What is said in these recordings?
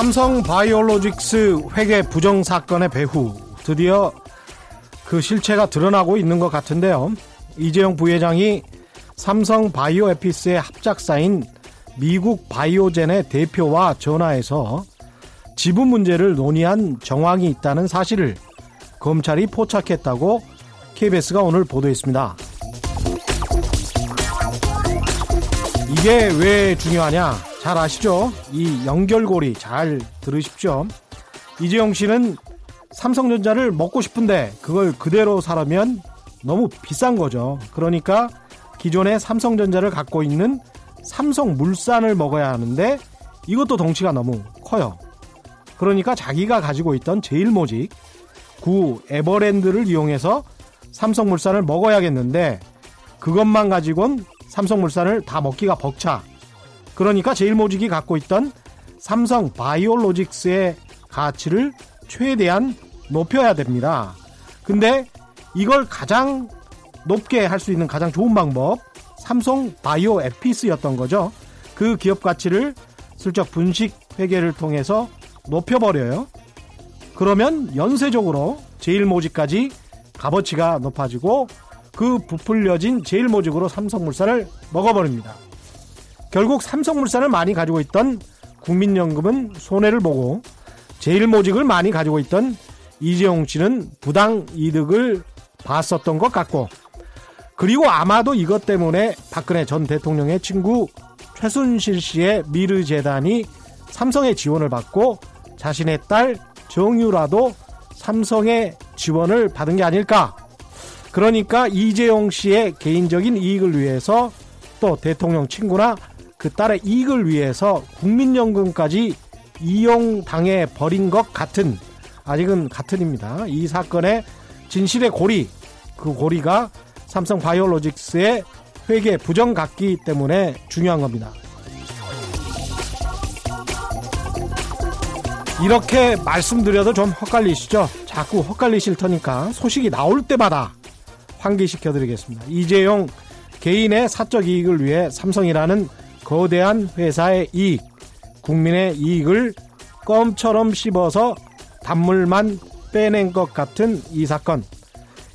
삼성 바이오로직스 회계 부정 사건의 배후 드디어 그 실체가 드러나고 있는 것 같은데요. 이재용 부회장이 삼성 바이오 에피스의 합작사인 미국 바이오젠의 대표와 전화해서 지분 문제를 논의한 정황이 있다는 사실을 검찰이 포착했다고 KBS가 오늘 보도했습니다. 이게 왜 중요하냐? 잘 아시죠? 이 연결고리 잘 들으십시오. 이재용 씨는 삼성전자를 먹고 싶은데 그걸 그대로 사려면 너무 비싼 거죠. 그러니까 기존의 삼성전자를 갖고 있는 삼성물산을 먹어야 하는데 이것도 덩치가 너무 커요. 그러니까 자기가 가지고 있던 제일모직 구 에버랜드를 이용해서 삼성물산을 먹어야겠는데 그것만 가지고는 삼성물산을 다 먹기가 벅차. 그러니까 제일모직이 갖고 있던 삼성 바이오로직스의 가치를 최대한 높여야 됩니다. 근데 이걸 가장 높게 할 수 있는 가장 좋은 방법 삼성 바이오 에피스였던 거죠. 그 기업 가치를 슬쩍 분식 회계를 통해서 높여버려요. 그러면 연쇄적으로 제일모직까지 값어치가 높아지고 그 부풀려진 제일모직으로 삼성물산을 먹어버립니다. 결국 삼성물산을 많이 가지고 있던 국민연금은 손해를 보고 제일모직을 많이 가지고 있던 이재용 씨는 부당 이득을 봤었던 것 같고 그리고 아마도 이것 때문에 박근혜 전 대통령의 친구 최순실 씨의 미르 재단이 삼성의 지원을 받고 자신의 딸 정유라도 삼성의 지원을 받은 게 아닐까. 그러니까 이재용 씨의 개인적인 이익을 위해서 또 대통령 친구나 그 딸의 이익을 위해서 국민연금까지 이용당해 버린 것 같은 아직은 같은입니다. 이 사건의 진실의 고리 그 고리가 삼성 바이오로직스의 회계 부정 같기 때문에 중요한 겁니다. 이렇게 말씀드려도 좀 헛갈리시죠? 자꾸 헛갈리실 테니까 소식이 나올 때마다 환기시켜 드리겠습니다. 이재용 개인의 사적 이익을 위해 삼성이라는 거대한 회사의 이익, 국민의 이익을 껌처럼 씹어서 단물만 빼낸 것 같은 이 사건.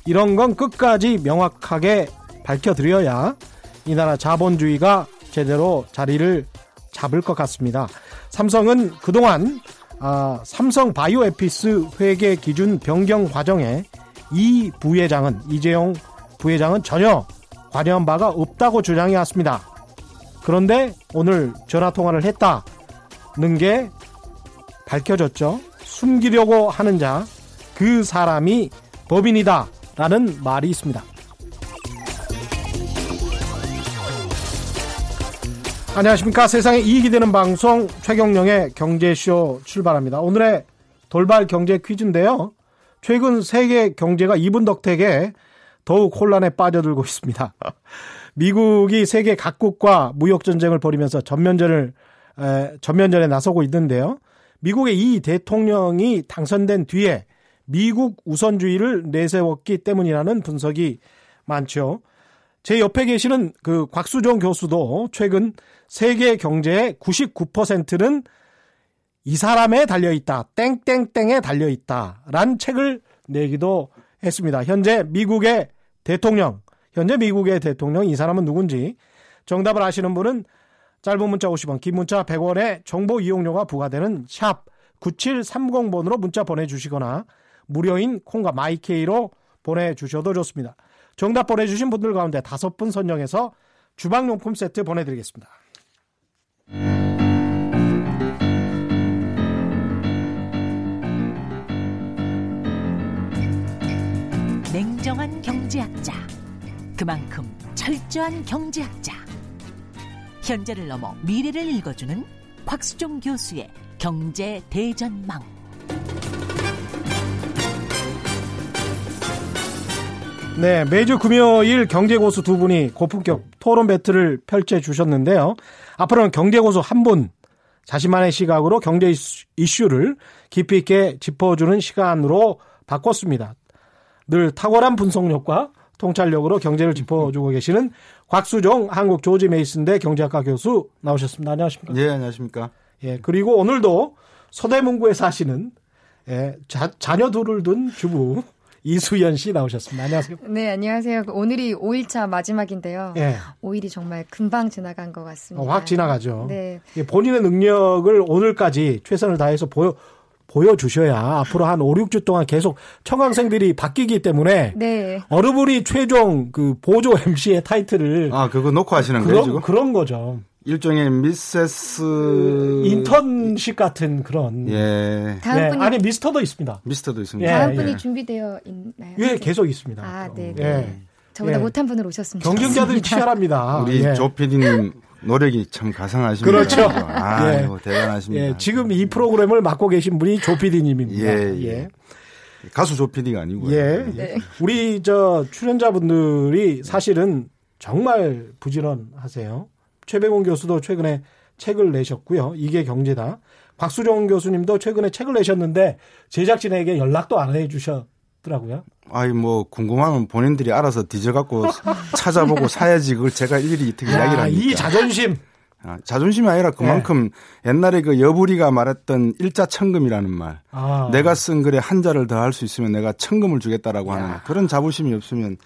이런 건 끝까지 명확하게 밝혀드려야 이 나라 자본주의가 제대로 자리를 잡을 것 같습니다. 삼성은 그동안 아, 삼성 바이오 에피스 회계 기준 변경 과정에 이 부회장은 이재용 부회장은 전혀 관여한 바가 없다고 주장해 왔습니다. 그런데 오늘 전화 통화를 했다는 게 밝혀졌죠. 숨기려고 하는 자, 그 사람이 법인이다. 라는 말이 있습니다. 안녕하십니까. 세상에 이익이 되는 방송 최경령의 경제쇼 출발합니다. 오늘의 돌발 경제 퀴즈인데요. 최근 세계 경제가 이분 덕택에 더욱 혼란에 빠져들고 있습니다. 미국이 세계 각국과 무역 전쟁을 벌이면서 전면전을 에, 전면전에 나서고 있는데요. 미국의 이 대통령이 당선된 뒤에 미국 우선주의를 내세웠기 때문이라는 분석이 많죠. 제 옆에 계시는 그 곽수종 교수도 최근 세계 경제의 99%는 이 사람에 달려 있다. 땡땡땡에 달려 있다. 란 책을 내기도 했습니다. 현재 미국의 대통령, 현재 미국의 대통령, 이 사람은 누군지 정답을 아시는 분은 짧은 문자 50원, 긴 문자 100원에 정보 이용료가 부과되는 샵 9730번으로 문자 보내주시거나 무료인 콩과 마이케이로 보내주셔도 좋습니다. 정답 보내주신 분들 가운데 다섯 분 선정해서 주방용품 세트 보내드리겠습니다. 냉정한 경제학자. 그만큼 철저한 경제학자. 현재를 넘어 미래를 읽어주는 곽수종 교수의 경제 대전망. 네, 매주 금요일 경제고수 두 분이 고품격 토론 배틀을 펼쳐 주셨는데요. 앞으로는 경제고수 한 분, 자신만의 시각으로 경제 이슈를 깊이 있게 짚어주는 시간으로 바꿨습니다. 늘 탁월한 분석력과 통찰력으로 경제를 짚어주고 계시는 곽수종 한국 조지 메이슨대 경제학과 교수 나오셨습니다. 안녕하십니까? 네, 안녕하십니까? 예, 그리고 오늘도 서대문구에 사시는 예, 자, 자녀 둘을 둔 주부 이수연 씨 나오셨습니다. 안녕하세요. 네, 안녕하세요. 오늘이 5일차 마지막인데요. 예. 5일이 정말 금방 지나간 것 같습니다. 어, 확 지나가죠. 네. 예, 본인의 능력을 오늘까지 최선을 다해서 보여 보여주셔야 앞으로 한 5, 6주 동안 계속 청강생들이 바뀌기 때문에 네. 어르부리 최종 그 보조 MC의 타이틀을 아, 그거 놓고 하시는 거예요, 지금? 그런, 그런 거죠. 일종의 미세스 인턴십 같은 그런. 예. 다음 네, 분이 아니 미스터도 있습니다. 미스터도 있습니다. 예, 다음 분이 예. 준비되어 있나요? 예, 계속 있습니다. 아, 네, 예. 네. 저보다 예. 못한 분을 오셨습니다. 경쟁자들이 치열합니다. 우리 예. 조 PD님 노력이 참 가상하십니다. 그렇죠. 아, 예. 대단하십니다. 예, 지금 이 프로그램을 맡고 계신 분이 조 PD님입니다. 예, 예. 가수 조 PD가 아니고요. 예. 네. 우리 저 출연자분들이 사실은 정말 부지런하세요. 최백운 교수도 최근에 책을 내셨고요. 이게 경제다. 박수정 교수님도 최근에 책을 내셨는데 제작진에게 연락도 안 해주 셨더라고요. 아이 뭐 궁금하면 본인들이 알아서 뒤져 갖고 찾아보고 사야지 그걸 제가 일일이 어떻게 이야기를 야, 합니까? 이 자존심. 아, 자존심이 아니라 그만큼 옛날에 그 여부리가 말했던 일자천금이라는 말. 아. 내가 쓴 글에 한자를 더 할 수 있으면 내가 천금을 주겠다라고 하는 그런 자부심이 없으면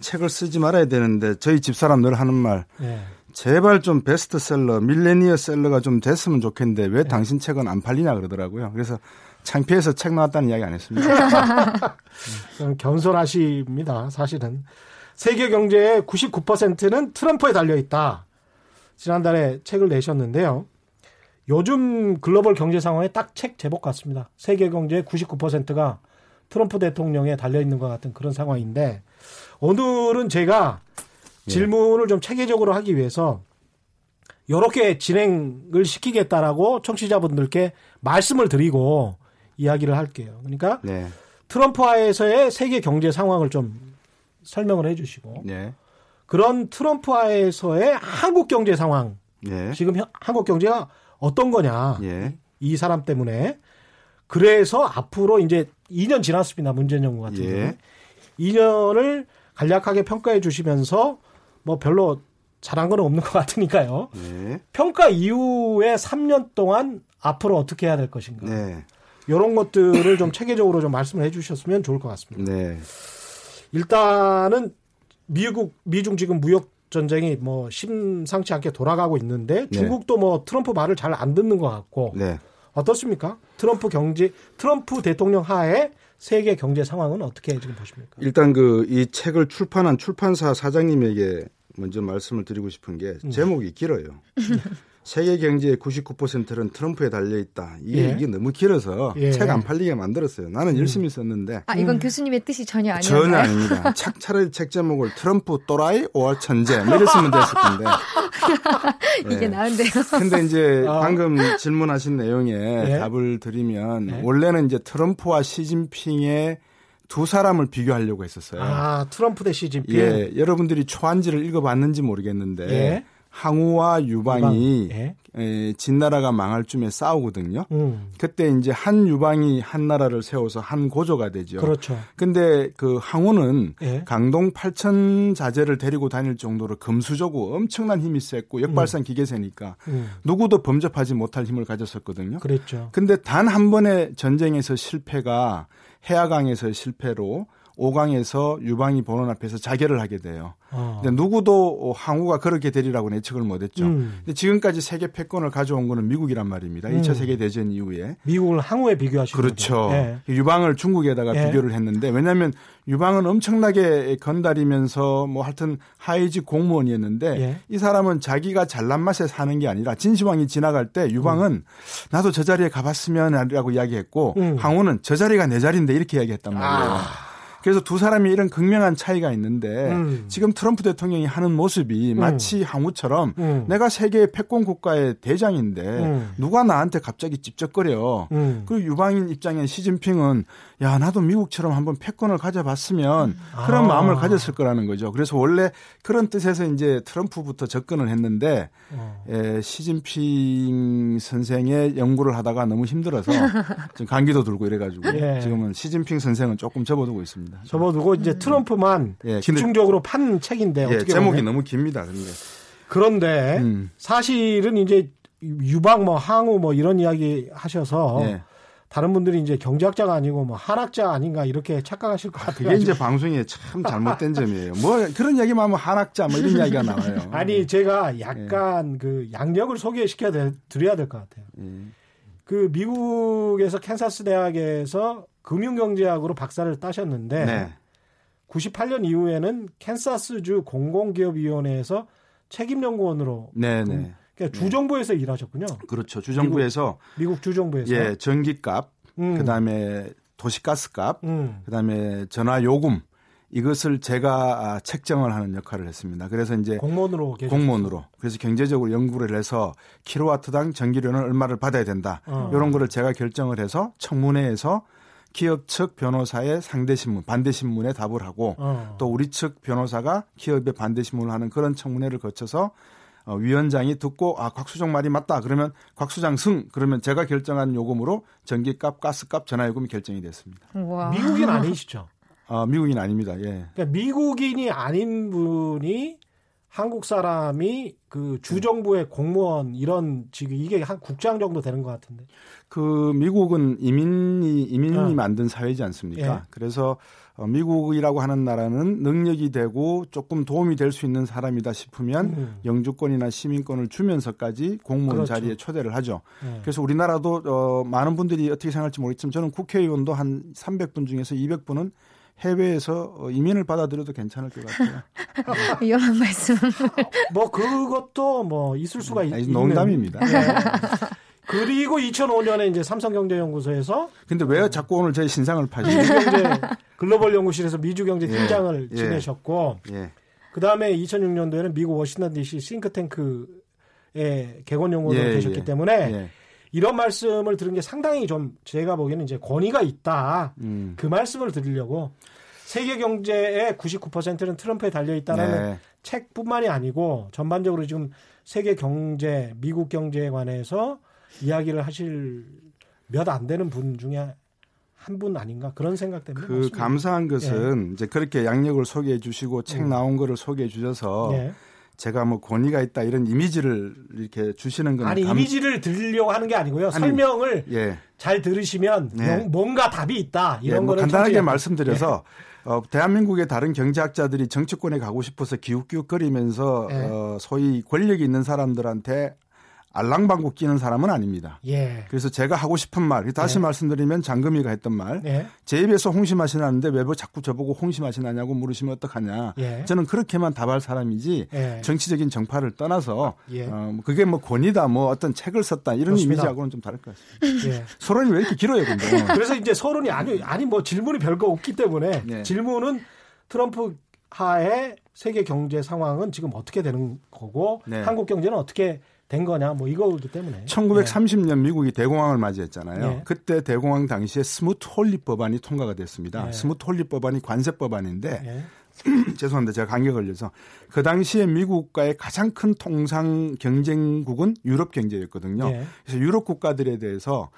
책을 쓰지 말아야 되는데 저희 집사람 늘 하는 말 예. 제발 좀 베스트셀러 밀레니어 셀러가 좀 됐으면 좋겠는데 왜 네. 당신 책은 안 팔리냐 그러더라고요. 그래서 창피해서 책 나왔다는 이야기 안 했습니다. 좀 겸손하십니다. 사실은 세계 경제의 99%는 트럼프에 달려 있다. 지난달에 책을 내셨는데요. 요즘 글로벌 경제 상황에 딱 책 제목 같습니다. 세계 경제의 99%가 트럼프 대통령에 달려 있는 것 같은 그런 상황인데 오늘은 제가 질문을 좀 체계적으로 하기 위해서 이렇게 진행을 시키겠다라고 청취자분들께 말씀을 드리고 이야기를 할게요. 그러니까 네. 트럼프 하에서의 세계 경제 상황을 좀 설명을 해주시고 네. 그런 트럼프 하에서의 한국 경제 상황 네. 지금 현- 한국 경제가 어떤 거냐 예. 이 사람 때문에 그래서 앞으로 이제 2년 지났습니다 문재인 정부 같은 예. 경우 2년을 간략하게 평가해 주시면서 뭐 별로 잘한 건 없는 것 같으니까요 네. 평가 이후에 3년 동안 앞으로 어떻게 해야 될 것인가 네. 이런 것들을 좀 체계적으로 좀 말씀을 해주셨으면 좋을 것 같습니다. 네. 일단은 미국 미중 지금 무역 전쟁이 뭐 심상치 않게 돌아가고 있는데 네. 중국도 뭐 트럼프 말을 잘 안 듣는 것 같고 네. 어떻습니까? 트럼프 경제 트럼프 대통령 하에 세계 경제 상황은 어떻게 지금 보십니까? 일단 그 이 책을 출판한 출판사 사장님에게 먼저 말씀을 드리고 싶은 게 음. 제목이 길어요. 세계 경제의 99%는 트럼프에 달려 있다. 이게, 예. 이게 너무 길어서 예. 책안 팔리게 만들었어요. 나는 열심히 썼는데 아, 이건 음. 교수님의 뜻이 전혀 아니었나요? 전혀 아닙니다. 책 차라리 책 제목을 트럼프 또라이 5월 천재 뭐 이랬으면 됐을 텐데. 이게 예. 나은데요. 근데 이제 아. 방금 질문하신 내용에 예. 답을 드리면 네. 원래는 이제 트럼프와 시진핑의 두 사람을 비교하려고 했었어요. 아 트럼프 대 시진핑 예, 여러분들이 초안지를 읽어봤는지 모르겠는데 예. 항우와 유방이 예. 에, 진나라가 망할 쯤에 싸우거든요. 음, 그때 이제 한 유방이 한 나라를 세워서 한 고조가 되죠. 그렇죠. 근데 그 항우는 예. 강동 8천 자제를 데리고 다닐 정도로 금수저고 엄청난 힘이 셌고 역발상 기계세니까 음, 누구도 범접하지 못할 힘을 가졌었거든요. 그랬죠. 근데 단 한 번의 전쟁에서 실패가 해아강에서의 실패로 오강에서 유방이 보는 앞에서 자결을 하게 돼요. 어. 근데 누구도 항우가 그렇게 되리라고 예측을 못했죠. 음. 근데 지금까지 세계 패권을 가져온 거는 미국이란 말입니다. 음. 2차 세계 대전 이후에. 미국을 항우에 비교하시는 그렇죠. 예. 유방을 중국에다가 예. 비교를 했는데 왜냐하면 유방은 엄청나게 건달이면서 뭐 하여튼 하이직 공무원이었는데 예. 이 사람은 자기가 잘난 맛에 사는 게 아니라 진시황이 지나갈 때 유방은 나도 저 자리에 가봤으면이라고 이야기했고 음. 항우는 저 자리가 내 자리인데 이렇게 이야기했단 말이에요. 아. 그래서 두 사람이 이런 극명한 차이가 있는데 음. 지금 트럼프 대통령이 하는 모습이 마치 항우처럼 음. 내가 세계 패권 국가의 대장인데 음. 누가 나한테 갑자기 찝쩍거려. 음. 그 유방인 입장에 시진핑은 야 나도 미국처럼 한번 패권을 가져봤으면 그런 아. 마음을 가졌을 거라는 거죠. 그래서 원래 그런 뜻에서 이제 트럼프부터 접근을 했는데 어. 에, 시진핑 선생의 연구를 하다가 너무 힘들어서 지금 감기도 들고 이래가지고 예. 지금은 시진핑 선생은 조금 접어두고 있습니다. 접어두고 이제 트럼프만 예, 집중적으로 판 책인데 예, 어떻게 제목이 보면. 너무 깁니다. 근데 그런데 음. 사실은 이제 유방 뭐 항우 뭐 이런 이야기 하셔서 예. 다른 분들이 이제 경제학자가 아니고 뭐 한학자 아닌가 이렇게 착각하실 것 같아요. 그게 이제 방송에 참 잘못된 점이에요. 뭐 그런 얘기만 하면 한학자 뭐 이런 이야기가 나와요. 아니 제가 약간 그 양력을 소개시켜 드려야 될 것 같아요. 예. 그 미국에서 캔사스 대학에서 금융경제학으로 박사를 따셨는데 네. 98년 이후에는 캔사스주 공공기업위원회에서 책임연구원으로 네, 네. 그러니까 주정부에서 일하셨군요. 그렇죠. 주정부에서 미국 주정부에서. 예, 전기값, 음. 그다음에 도시가스값, 음. 그다음에 전화 요금 이것을 제가 아, 책정을 하는 역할을 했습니다. 그래서 이제 공무원으로 공무원으로 그래서 경제적으로 연구를 해서 킬로와트당 전기료는 얼마를 받아야 된다. 어. 이런 거를 제가 결정을 해서 청문회에서 기업 측 변호사의 상대 신문, 반대 신문에 답을 하고 어. 또 우리 측 변호사가 기업의 반대 신문을 하는 그런 청문회를 거쳐서 어, 위원장이 듣고 아 곽수정 말이 맞다 그러면 곽수장 승 그러면 제가 결정한 요금으로 전기값, 가스값, 전화요금이 결정이 됐습니다. 와. 미국인 아니시죠? 아, 미국인 아닙니다. 예. 그러니까 미국인이 아닌 분이 한국 사람이 그 주정부의 공무원 이런 지금 이게 한 국장 정도 되는 것 같은데. 그 미국은 이민이 이민이 어. 만든 사회지 않습니까? 예. 그래서 어, 미국이라고 하는 나라는 능력이 되고 조금 도움이 될 수 있는 사람이다 싶으면 음. 영주권이나 시민권을 주면서까지 공무원 그렇죠. 자리에 초대를 하죠. 예. 그래서 우리나라도 어, 많은 분들이 어떻게 생각할지 모르겠지만 저는 국회의원도 한 300분 중에서 200분은 해외에서 어, 이민을 받아들여도 괜찮을 것 같아요. 위험한 말씀. 뭐 그것도 뭐 있을 수가 있, 아니, 있는. 농담입니다. 예. 그리고 2005년에 이제 삼성경제연구소에서 근데 왜 자꾸 오늘 제 신상을 파시죠? 미주경제 글로벌 연구실에서 미주경제 예. 팀장을 예. 지내셨고 예. 그 다음에 2006년도에는 미국 워싱턴 D.C. 싱크탱크의 개건 연구원으로 예, 계셨기 예. 때문에 예. 이런 말씀을 들은 게 상당히 좀 제가 보기에는 이제 권위가 있다. 음. 그 말씀을 드리려고 세계 경제의 99%는 트럼프에 달려 있다라는 네. 책뿐만이 아니고 전반적으로 지금 세계 경제, 미국 경제에 관해서 이야기를 하실 몇 안 되는 분 중에 한분 아닌가 그런 생각 때문에 그 맞습니다. 감사한 것은 이제 그렇게 양력을 소개해 주시고 책 음. 나온 거를 소개해 주셔서 예. 제가 뭐 권위가 있다 이런 이미지를 이렇게 주시는 건 아니 감- 이미지를 드리려고 하는 게 아니고요. 설명을 예. 잘 들으시면 네. 뭐- 뭔가 답이 있다 예, 이런 뭐 거는 간단하게 청취자- 말씀드려서 어, 대한민국의 다른 경제학자들이 정치권에 가고 싶어서 기웃기웃거리면서 예. 어, 소위 권력이 있는 사람들한테 알랑방구 끼는 사람은 아닙니다. 예. 그래서 제가 하고 싶은 말, 다시 네. 말씀드리면 장금이가 했던 말, 예. 제 입에서 홍시 맛이 나는데 왜 자꾸 저보고 홍시 맛이 나냐고 물으시면 어떡하냐. 예. 저는 그렇게만 답할 사람이지 예. 정치적인 정파를 떠나서 예. 어, 뭐 그게 뭐 권위다 뭐 어떤 책을 썼다 이런 그렇습니다. 이미지하고는 좀 다를 것 같습니다. 예. 서론이 왜 이렇게 길어요, 근데? 그래서 이제 서론이 아니 아니 뭐 질문이 별거 없기 때문에 네. 질문은 트럼프 하의 세계 경제 상황은 지금 어떻게 되는 거고 네. 한국 경제는 어떻게 된 거냐 뭐 이거기 때문에 1930년 미국이 대공황을 맞이했잖아요. 네. 그때 대공황 당시에 스무트 홀리 법안이 통과가 됐습니다. 네. 스무트 홀리 법안이 관세 법안인데 예. 죄송합니다. 제가 감기 걸려서 그 당시에 미국과의 가장 큰 통상 경쟁국은 유럽 경제였거든요. 예. 그래서 유럽 국가들에 대해서 어,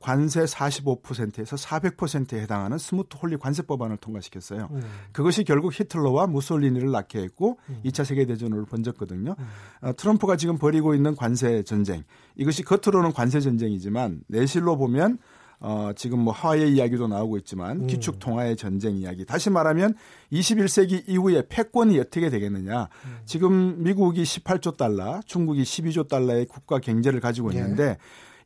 관세 45%에서 400%에 해당하는 스무트 홀리 관세 법안을 통과시켰어요. 음. 그것이 결국 히틀러와 무솔리니를 낳게 했고 음. 2차 세계 대전으로 번졌거든요. 어, 트럼프가 지금 벌이고 있는 관세 전쟁 이것이 겉으로는 관세 전쟁이지만 내실로 보면 어, 지금 뭐 하와이 이야기도 나오고 있지만 음. 기축 통화의 전쟁 이야기. 다시 말하면 21세기 이후에 패권이 어떻게 되겠느냐. 음. 지금 미국이 18조 달러, 중국이 12조 달러의 국가 경제를 가지고 예. 있는데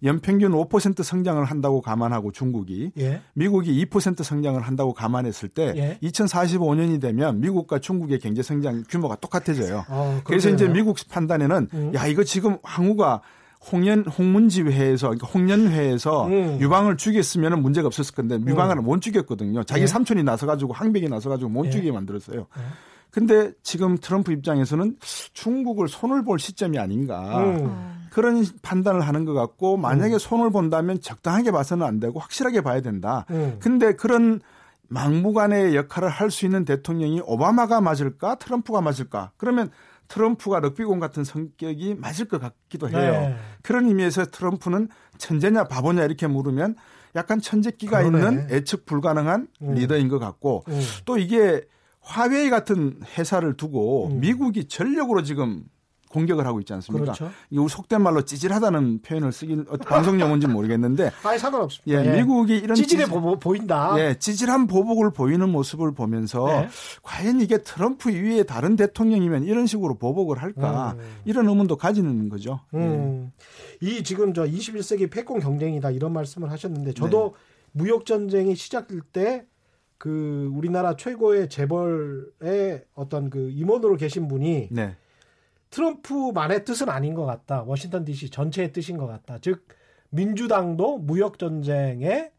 연평균 5% 성장을 한다고 감안하고 중국이 예. 미국이 2% 성장을 한다고 감안했을 때 예. 2045년이 되면 미국과 중국의 경제 성장 규모가 똑같아져요. 어, 그래서 이제. 미국 판단에는 음. 야 이거 지금 항우가 홍연 홍문지회에서 그러니까 홍련회에서 음. 유방을 죽였으면 문제가 없었을 건데 유방을 못 죽였거든요. 자기 예. 삼촌이 나서 가지고 항백이 나서 가지고 못 예. 죽이게 만들었어요. 예. 근데 지금 트럼프 입장에서는 중국을 손을 볼 시점이 아닌가. 음. 그런 판단을 하는 것 같고 만약에 손을 본다면 적당하게 봐서는 안 되고 확실하게 봐야 된다. 음. 근데 그런 막무가내의 역할을 할 수 있는 대통령이 오바마가 맞을까 트럼프가 맞을까? 그러면 트럼프가 럭비공 같은 성격이 맞을 것 같기도 해요. 네. 그런 의미에서 트럼프는 천재냐 바보냐 이렇게 물으면 약간 천재기가 그러네. 있는 예측 불가능한 음. 리더인 것 같고 음. 또 이게 화웨이 같은 회사를 두고 음. 미국이 전력으로 지금 공격을 하고 있지 않습니까? 그렇죠. 이거 속된 말로 찌질하다는 표현을 쓰긴 어, 방송 용어인지 모르겠는데 아예 상관없습니다. 예, 미국이 이런 찌질해 찌질- 보, 보인다. 예, 찌질한 보복을 보이는 모습을 보면서 네. 과연 이게 트럼프 이외에 다른 대통령이면 이런 식으로 보복을 할까 음. 이런 의문도 가지는 거죠. 음. 이 지금 저 21세기 패권 경쟁이다 이런 말씀을 하셨는데 저도 네. 무역 전쟁이 시작될 때그 우리나라 최고의 재벌의 어떤 그 임원으로 계신 분이 네. 트럼프만의 뜻은 아닌 것 같다. 워싱턴 D.C. 전체의 뜻인 것 같다. 즉 민주당도 무역 전쟁에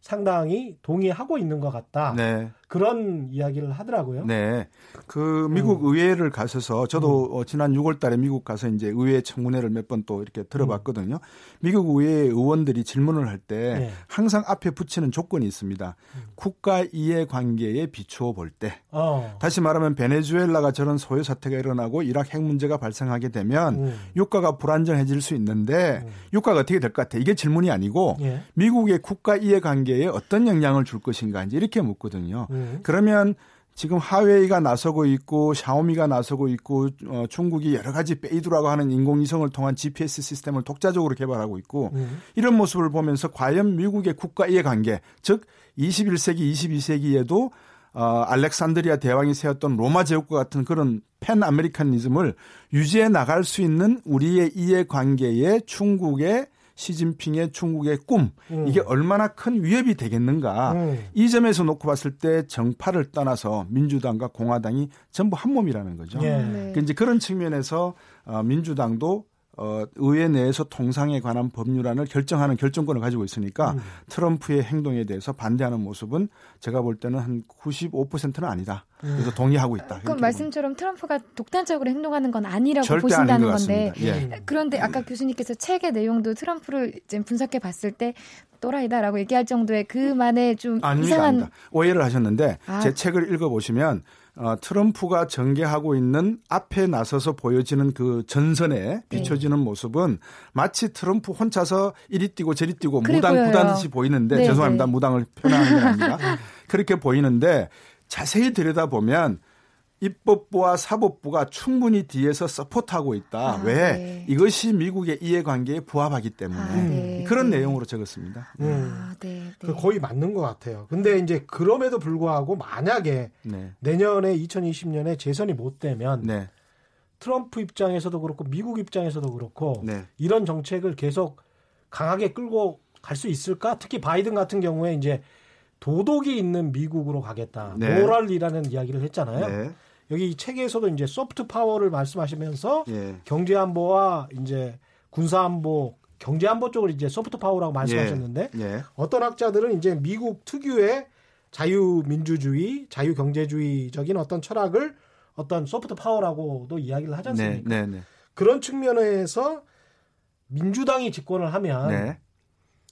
상당히 동의하고 있는 것 같다. 네. 그런 이야기를 하더라고요. 네. 그 미국 음. 의회를 가셔서 저도 어, 지난 6월 달에 미국 가서 이제 의회 청문회를 몇 번 또 이렇게 들어봤거든요. 미국 의회 의원들이 질문을 할때 네. 항상 앞에 붙이는 조건이 있습니다. 국가 이해 관계에 비추어 볼 때. 어. 다시 말하면 베네수엘라가 저런 소요 사태가 일어나고 이rak 핵 문제가 발생하게 되면 음. 유가가 불안정해질 수 있는데 음. 유가가 어떻게 될 것 같아? 이게 질문이 아니고 예. 미국의 국가 이해 관계에 어떤 영향을 줄 것인가 이제 이렇게 묻거든요. 음. 그러면 지금 하웨이가 나서고 있고 샤오미가 나서고 있고 어, 중국이 여러 가지 베이두라고 하는 인공위성을 통한 GPS 시스템을 독자적으로 개발하고 있고 음. 이런 모습을 보면서 과연 미국의 국가 이해 관계 즉 21세기 22세기에도 어, 알렉산드리아 대왕이 세웠던 로마 제국과 같은 그런 팬 아메리카니즘을 유지해 나갈 수 있는 우리의 이해 관계에 중국의 시진핑의 중국의 꿈 음. 이게 얼마나 큰 위협이 되겠는가 음. 이 점에서 놓고 봤을 때 정파를 떠나서 민주당과 공화당이 전부 한 몸이라는 거죠. 예. 네. 그러니까 이제 그런 측면에서 어, 민주당도 어, 의회 내에서 통상에 관한 법률안을 결정하는 결정권을 가지고 있으니까 음. 트럼프의 행동에 대해서 반대하는 모습은 제가 볼 때는 한 95%는 아니다. 음. 그래서 동의하고 있다. 그 이렇게 말씀처럼 트럼프가 독단적으로 행동하는 건 아니라고 절대 보신다는 아닌 것 건데 같습니다. 예. 그런데 아까 교수님께서 책의 내용도 트럼프를 이제 분석해 봤을 때 또라이다라고 얘기할 정도의 그만의 좀 아닙니다. 이상한 아닙니다. 오해를 하셨는데 아. 제 책을 읽어보시면 어, 트럼프가 전개하고 있는 앞에 나서서 보여지는 그 전선에 비춰지는 모습은 마치 트럼프 혼자서 이리 뛰고 저리 뛰고 무당 보여요. 구단듯이 보이는데 네, 죄송합니다. 네. 무당을 표현하는 게 아니라 그렇게 보이는데 자세히 들여다보면 입법부와 사법부가 충분히 뒤에서 서포트하고 있다. 아, 왜? 네. 이것이 미국의 이해관계에 부합하기 때문에 아, 네, 그런 네. 내용으로 적었습니다. 음. 아, 네, 그 네. 거의 맞는 것 같아요. 근데 이제 그럼에도 불구하고 만약에 네. 내년에 2020년에 재선이 못 되면 네. 트럼프 입장에서도 그렇고 미국 입장에서도 그렇고 네. 이런 정책을 계속 강하게 끌고 갈 수 있을까? 특히 바이든 같은 경우에 이제 도덕이 있는 미국으로 가겠다. 네. 모럴이라는 이야기를 했잖아요. 네. 여기 이 책에서도 이제 소프트 파워를 말씀하시면서 예. 경제 안보와 이제 군사 안보, 경제 안보 쪽을 이제 소프트 파워라고 말씀하셨는데 예. 어떤 학자들은 이제 미국 특유의 자유민주주의, 자유경제주의적인 어떤 철학을 어떤 소프트 파워라고도 이야기를 하지 네. 않습니까? 네. 네. 그런 측면에서 민주당이 집권을 하면 네.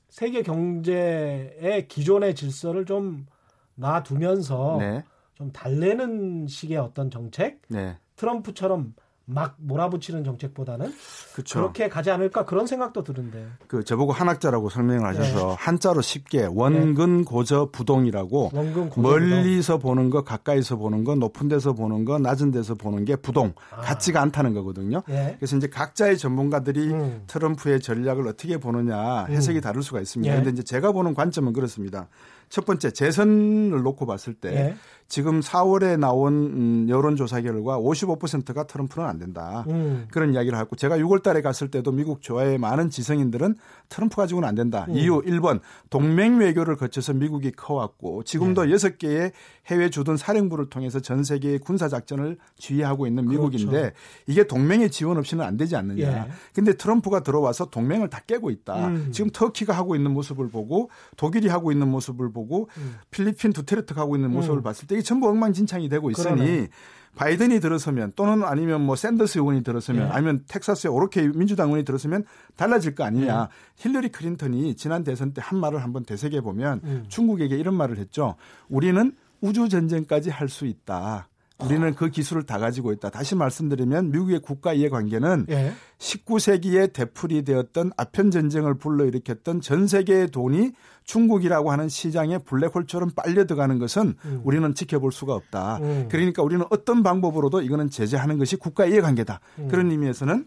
세계 경제의 기존의 질서를 좀 놔두면서 네. 좀 달래는 식의 어떤 정책, 네. 트럼프처럼 막 몰아붙이는 정책보다는 그렇죠. 그렇게 가지 않을까 그런 생각도 드는데. 그 저보고 한학자라고 설명을 하셔서 네. 한자로 쉽게 원근 고저 부동이라고 원근 고저 멀리서 보는 거, 가까이서 보는 거, 높은 데서 보는 거, 낮은 데서 보는 게 부동 아. 같지가 않다는 거거든요. 예. 그래서 이제 각자의 전문가들이 음. 트럼프의 전략을 어떻게 보느냐 해석이 다를 수가 있습니다. 예. 그런데 이제 제가 보는 관점은 그렇습니다. 첫 번째 재선을 놓고 봤을 때 예. 지금 4월에 나온 음, 여론조사 결과 55%가 트럼프는 안 된다. 음. 그런 이야기를 하고 제가 6월 달에 갔을 때도 미국 조화의 많은 지성인들은 트럼프 가지고는 안 된다. 음. 이유 1번 동맹 외교를 거쳐서 미국이 커왔고 지금도 네. 여섯 개의 해외 주둔 사령부를 통해서 전 세계의 군사 작전을 지휘하고 있는 미국인데 그렇죠. 이게 동맹의 지원 없이는 안 되지 않느냐. 예. 근데 트럼프가 들어와서 동맹을 다 깨고 있다. 음. 지금 터키가 하고 있는 모습을 보고 독일이 하고 있는 모습을 보고 음. 필리핀 두테르테가 하고 있는 모습을 음. 봤을 때 이게 전부 엉망진창이 되고 있으니 그러네. 바이든이 들어서면 또는 아니면 뭐 샌더스 의원이 들어서면 예. 아니면 텍사스의 오로케 민주당 의원이 들어서면 달라질 거 아니냐. 예. 힐러리 클린턴이 지난 대선 때 한 말을 한번 되새겨 보면 음. 중국에게 이런 말을 했죠. 우리는 우주 전쟁까지 할 수 있다. 우리는 그 기술을 다 가지고 있다. 다시 말씀드리면 미국의 국가 이해관계는 예. 19세기에 되풀이 되었던 아편 전쟁을 불러일으켰던 전 세계의 돈이 중국이라고 하는 시장에 블랙홀처럼 빨려 들어가는 것은 음. 우리는 지켜볼 수가 없다. 음. 그러니까 우리는 어떤 방법으로도 이거는 제재하는 것이 국가 이해관계다. 음. 그런 의미에서는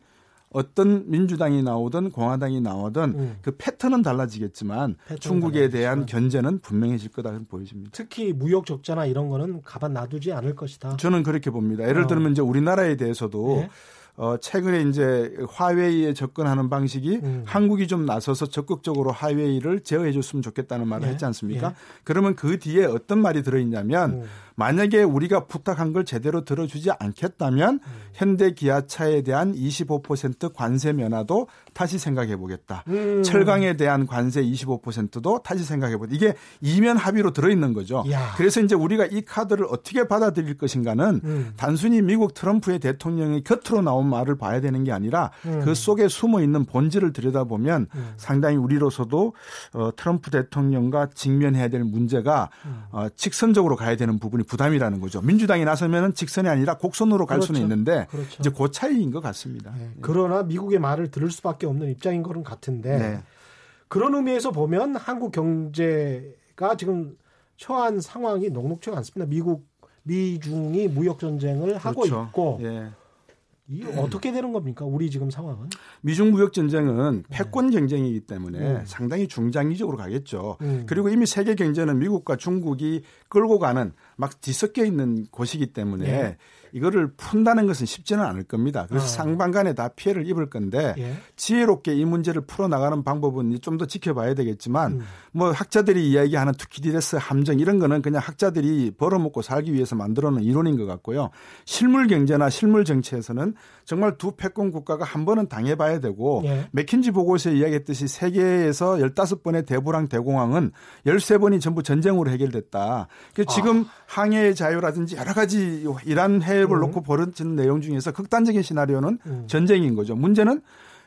어떤 민주당이 나오든 공화당이 나오든 음. 그 패턴은 달라지겠지만 패턴은 중국에 대한 달라지지만. 견제는 분명해질 거다 보여집니다. 특히 무역 적자나 이런 거는 가만 놔두지 않을 것이다. 저는 그렇게 봅니다. 예를 어. 들면 이제 우리나라에 대해서도 예. 어, 최근에 이제 화웨이에 접근하는 방식이 음. 한국이 좀 나서서 적극적으로 화웨이를 제어해 줬으면 좋겠다는 말을 예. 했지 않습니까? 예. 그러면 그 뒤에 어떤 말이 들어있냐면 음. 만약에 우리가 부탁한 걸 제대로 들어주지 않겠다면 음. 현대 기아차에 대한 25% 관세 면화도 다시 생각해 보겠다. 음. 철강에 대한 관세 25%도 다시 생각해 보겠다. 이게 이면 합의로 들어 있는 거죠. 야. 그래서 이제 우리가 이 카드를 어떻게 받아들일 것인가는 음. 단순히 미국 트럼프의 대통령이 겉으로 나온 말을 봐야 되는 게 아니라 음. 그 속에 숨어 있는 본질을 들여다보면 음. 상당히 우리로서도 어, 트럼프 대통령과 직면해야 될 문제가 음. 어, 직선적으로 가야 되는 부분이 부담이라는 거죠. 민주당이 나서면은 직선이 아니라 곡선으로 갈 수는 그렇죠. 있는데 그렇죠. 이제 그 차이인 것 같습니다. 예. 그러나 미국의 말을 들을 수밖에 없는 입장인 거는 같은데 네. 그런 의미에서 보면 한국 경제가 지금 처한 상황이 녹록치가 않습니다. 미국 미중이 무역 전쟁을 하고 그렇죠. 있고 예. 이 어떻게 되는 겁니까? 우리 지금 상황은? 미중 무역 전쟁은 패권 경쟁이기 때문에 음. 상당히 중장기적으로 가겠죠. 음. 그리고 이미 세계 경제는 미국과 중국이 끌고 가는 막 뒤섞여 있는 곳이기 때문에 예. 이거를 푼다는 것은 쉽지는 않을 겁니다. 그래서 아. 상반간에 다 피해를 입을 건데 예. 지혜롭게 이 문제를 풀어 나가는 방법은 좀 더 지켜봐야 되겠지만 음. 뭐 학자들이 이야기하는 투키디레스 함정 이런 거는 그냥 학자들이 벌어먹고 살기 위해서 만들어 놓은 이론인 것 같고요. 실물 경제나 실물 정치에서는 정말 두 패권 국가가 한 번은 당해봐야 되고 예. 맥킨지 보고서에 이야기했듯이 세계에서 15번의 대부랑 대공황은 13번이 전부 전쟁으로 해결됐다. 그래서 지금 항해의 자유라든지 여러 가지 이란 해 협을 음. 놓고 벌어지는 내용 중에서 극단적인 시나리오는 음. 전쟁인 거죠. 문제는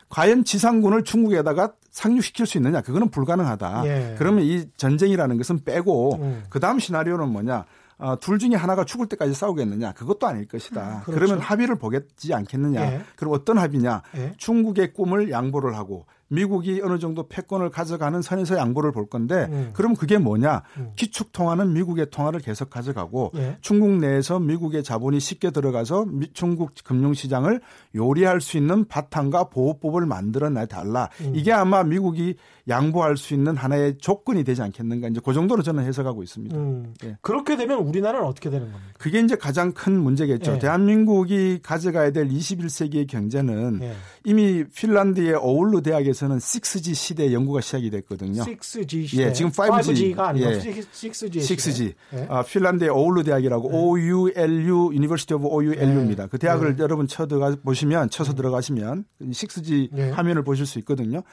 과연 지상군을 중국에다가 상륙시킬 수 있느냐? 그거는 불가능하다. 예. 그러면 이 전쟁이라는 것은 빼고 음. 그 다음 시나리오는 뭐냐? 어, 둘 중에 하나가 죽을 때까지 싸우겠느냐? 그것도 아닐 것이다. 그렇죠. 그러면 합의를 보겠지 않겠느냐? 예. 그럼 어떤 합의냐? 예. 중국의 꿈을 양보를 하고 미국이 어느 정도 패권을 가져가는 선에서 양보를 볼 건데 음. 그럼 그게 뭐냐? 음. 기축 통화는 미국의 통화를 계속 가져가고 예. 중국 내에서 미국의 자본이 쉽게 들어가서 미- 중국 금융시장을 요리할 수 있는 바탕과 보호법을 만들어내 달라. 음. 이게 아마 미국이 양보할 수 있는 하나의 조건이 되지 않겠는가. 이제 그 정도로 저는 해석하고 있습니다. 음. 예. 그렇게 되면 우리나라는 어떻게 되는 겁니까? 그게 이제 가장 큰 문제겠죠. 예. 대한민국이 가져가야 될 21세기의 경제는 예. 이미 핀란드의 어울루 대학에서 는 6G 시대 연구가 시작이 됐거든요. 6G 시대. 예, 지금 5G. 가 아니고 예. 6G. 6G. 예. 아, 핀란드의 어울루 대학이라고 OULU University of OULU입니다. 그 대학을 네. 여러분 쳐 들어가 보시면 쳐서 들어가시면 6G 네. 화면을 보실 수 있거든요.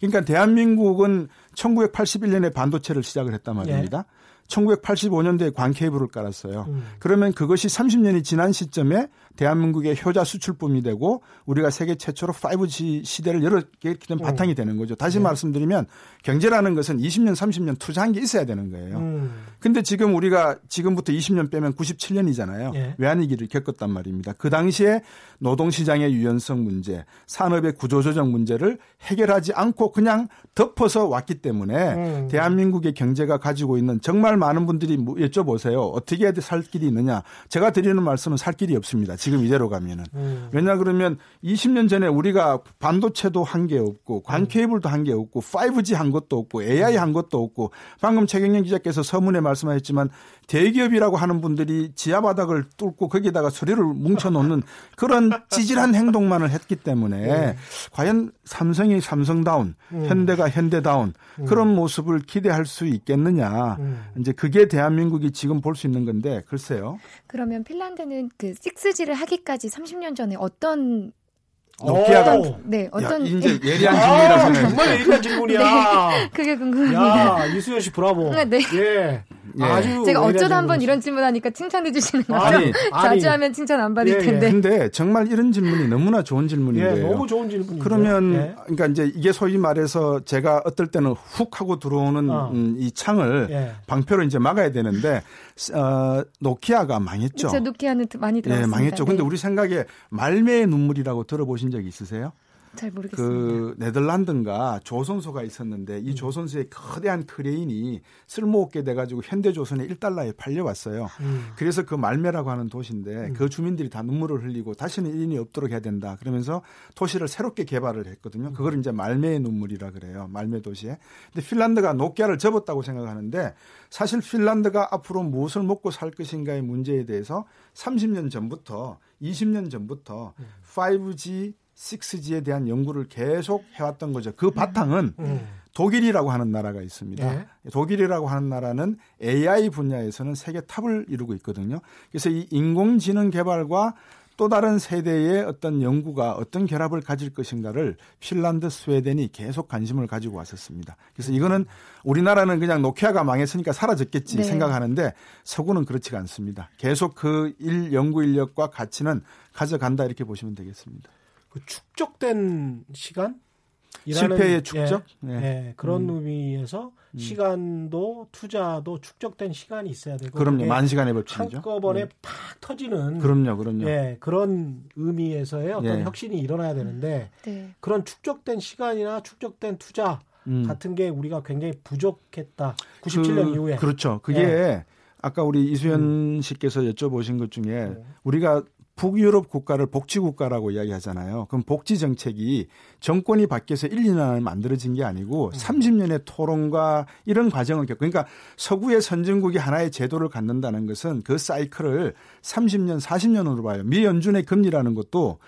그러니까 대한민국은 1981년에 반도체를 시작을 했단 말입니다. 1985년도에 광 케이블을 깔았어요. 음. 그러면 그것이 30년이 지난 시점에 대한민국의 효자 수출품이 되고 우리가 세계 최초로 5G 시대를 열었게 된 바탕이 되는 거죠. 다시 네. 말씀드리면 경제라는 것은 20년, 30년 투자한 게 있어야 되는 거예요. 음. 근데 지금 우리가 지금부터 20년 빼면 97년이잖아요. 예. 외환위기를 겪었단 말입니다. 그 당시에 노동시장의 유연성 문제, 산업의 구조조정 문제를 해결하지 않고 그냥 덮어서 왔기 때문에 음. 대한민국의 경제가 가지고 있는 정말 많은 분들이 뭐 여쭤보세요. 어떻게 해야 살 길이 있느냐. 제가 드리는 말씀은 살 길이 없습니다. 지금 이대로 가면은. 음. 왜냐 그러면 20년 전에 우리가 반도체도 한 게 없고 관 케이블도 한 게 없고 5G 한 것도 없고 AI 한 것도 없고 방금 최경영 기자께서 서문에 말씀하셨지만 대기업이라고 하는 분들이 지하 바닥을 뚫고 거기다가 수리를 뭉쳐 놓는 그런 찌질한 행동만을 했기 때문에 과연 삼성이 삼성다운 음. 현대가 현대다운 그런 모습을 기대할 수 있겠느냐 음. 이제 그게 대한민국이 지금 볼 수 있는 건데 글쎄요 그러면 핀란드는 그 6G를 하기까지 30년 전에 어떤 노키아가 오. 네 어떤 야, 이제 예리한 아, 질문이라서 정말 예리한 질문이야. 그게 궁금합니다. 야, 이수연 씨 브라보. 네. 예. 예. 아주 제가 어쩌다 한번. 이런 질문하니까 칭찬해 주시는 거죠? 아니, 아니. 자주 하면 칭찬 안 받을 예, 예. 텐데. 근데 정말 이런 질문이 너무나 좋은 질문인데요. 예, 너무 좋은 질문이죠. 그러면 예. 그러니까 이제 이게 소위 말해서 제가 어떨 때는 훅 하고 들어오는 어. 음, 이 창을 예. 방패로 이제 막아야 되는데 어, 노키아가 망했죠. 저 노키아는 많이 예, 들어봤습니다. 망했죠. 근데 네. 우리 생각에 말매의 눈물이라고 들어보신 적 있으세요? 잘 모르겠습니다. 그 네덜란드인가 조선소가 있었는데 음. 이 조선소의 거대한 크레인이 쓸모없게 돼가지고 현대조선에 1달러에 팔려왔어요. 음. 그래서 그 말매라고 하는 도시인데 그 주민들이 다 눈물을 흘리고 다시는 일인이 없도록 해야 된다. 그러면서 도시를 새롭게 개발을 했거든요. 그걸 이제 말매의 눈물이라 그래요. 말매 도시에. 근데 핀란드가 노키아를 접었다고 생각하는데 사실 핀란드가 앞으로 무엇을 먹고 살 것인가의 문제에 대해서 30년 전부터 20년 전부터 5G 6G에 대한 연구를 계속 해왔던 거죠. 그 바탕은 음. 독일이라고 하는 나라가 있습니다. 예. 독일이라고 하는 나라는 AI 분야에서는 세계 탑을 이루고 있거든요. 그래서 이 인공지능 개발과 또 다른 세대의 어떤 연구가 어떤 결합을 가질 것인가를 핀란드, 스웨덴이 계속 관심을 가지고 왔었습니다. 그래서 이거는 우리나라는 그냥 노키아가 망했으니까 사라졌겠지 네. 생각하는데 서구는 그렇지가 않습니다. 계속 그 일 연구 인력과 가치는 가져간다 이렇게 보시면 되겠습니다. 그 축적된 시간? 실패의 축적? 예, 네. 예, 그런 의미에서 시간도 투자도 축적된 시간이 있어야 되고 그럼요. 만 시간의 법칙이죠. 한꺼번에 음. 팍 터지는 그럼요, 그럼요. 예, 그런 의미에서의 어떤 예. 혁신이 일어나야 되는데 네. 그런 축적된 시간이나 축적된 투자 음. 같은 게 우리가 굉장히 부족했다. 97년 그, 이후에. 그렇죠. 그게 예. 아까 우리 이수연 씨께서 여쭤보신 것 중에 네. 우리가 북유럽 국가를 복지 국가라고 이야기하잖아요. 그럼 복지 정책이 정권이 바뀌어서 1, 2년 안에 만들어진 게 아니고 30년의 토론과 이런 과정을 겪고 그러니까 서구의 선진국이 하나의 제도를 갖는다는 것은 그 사이클을 30년, 40년으로 봐요. 미 연준의 금리라는 것도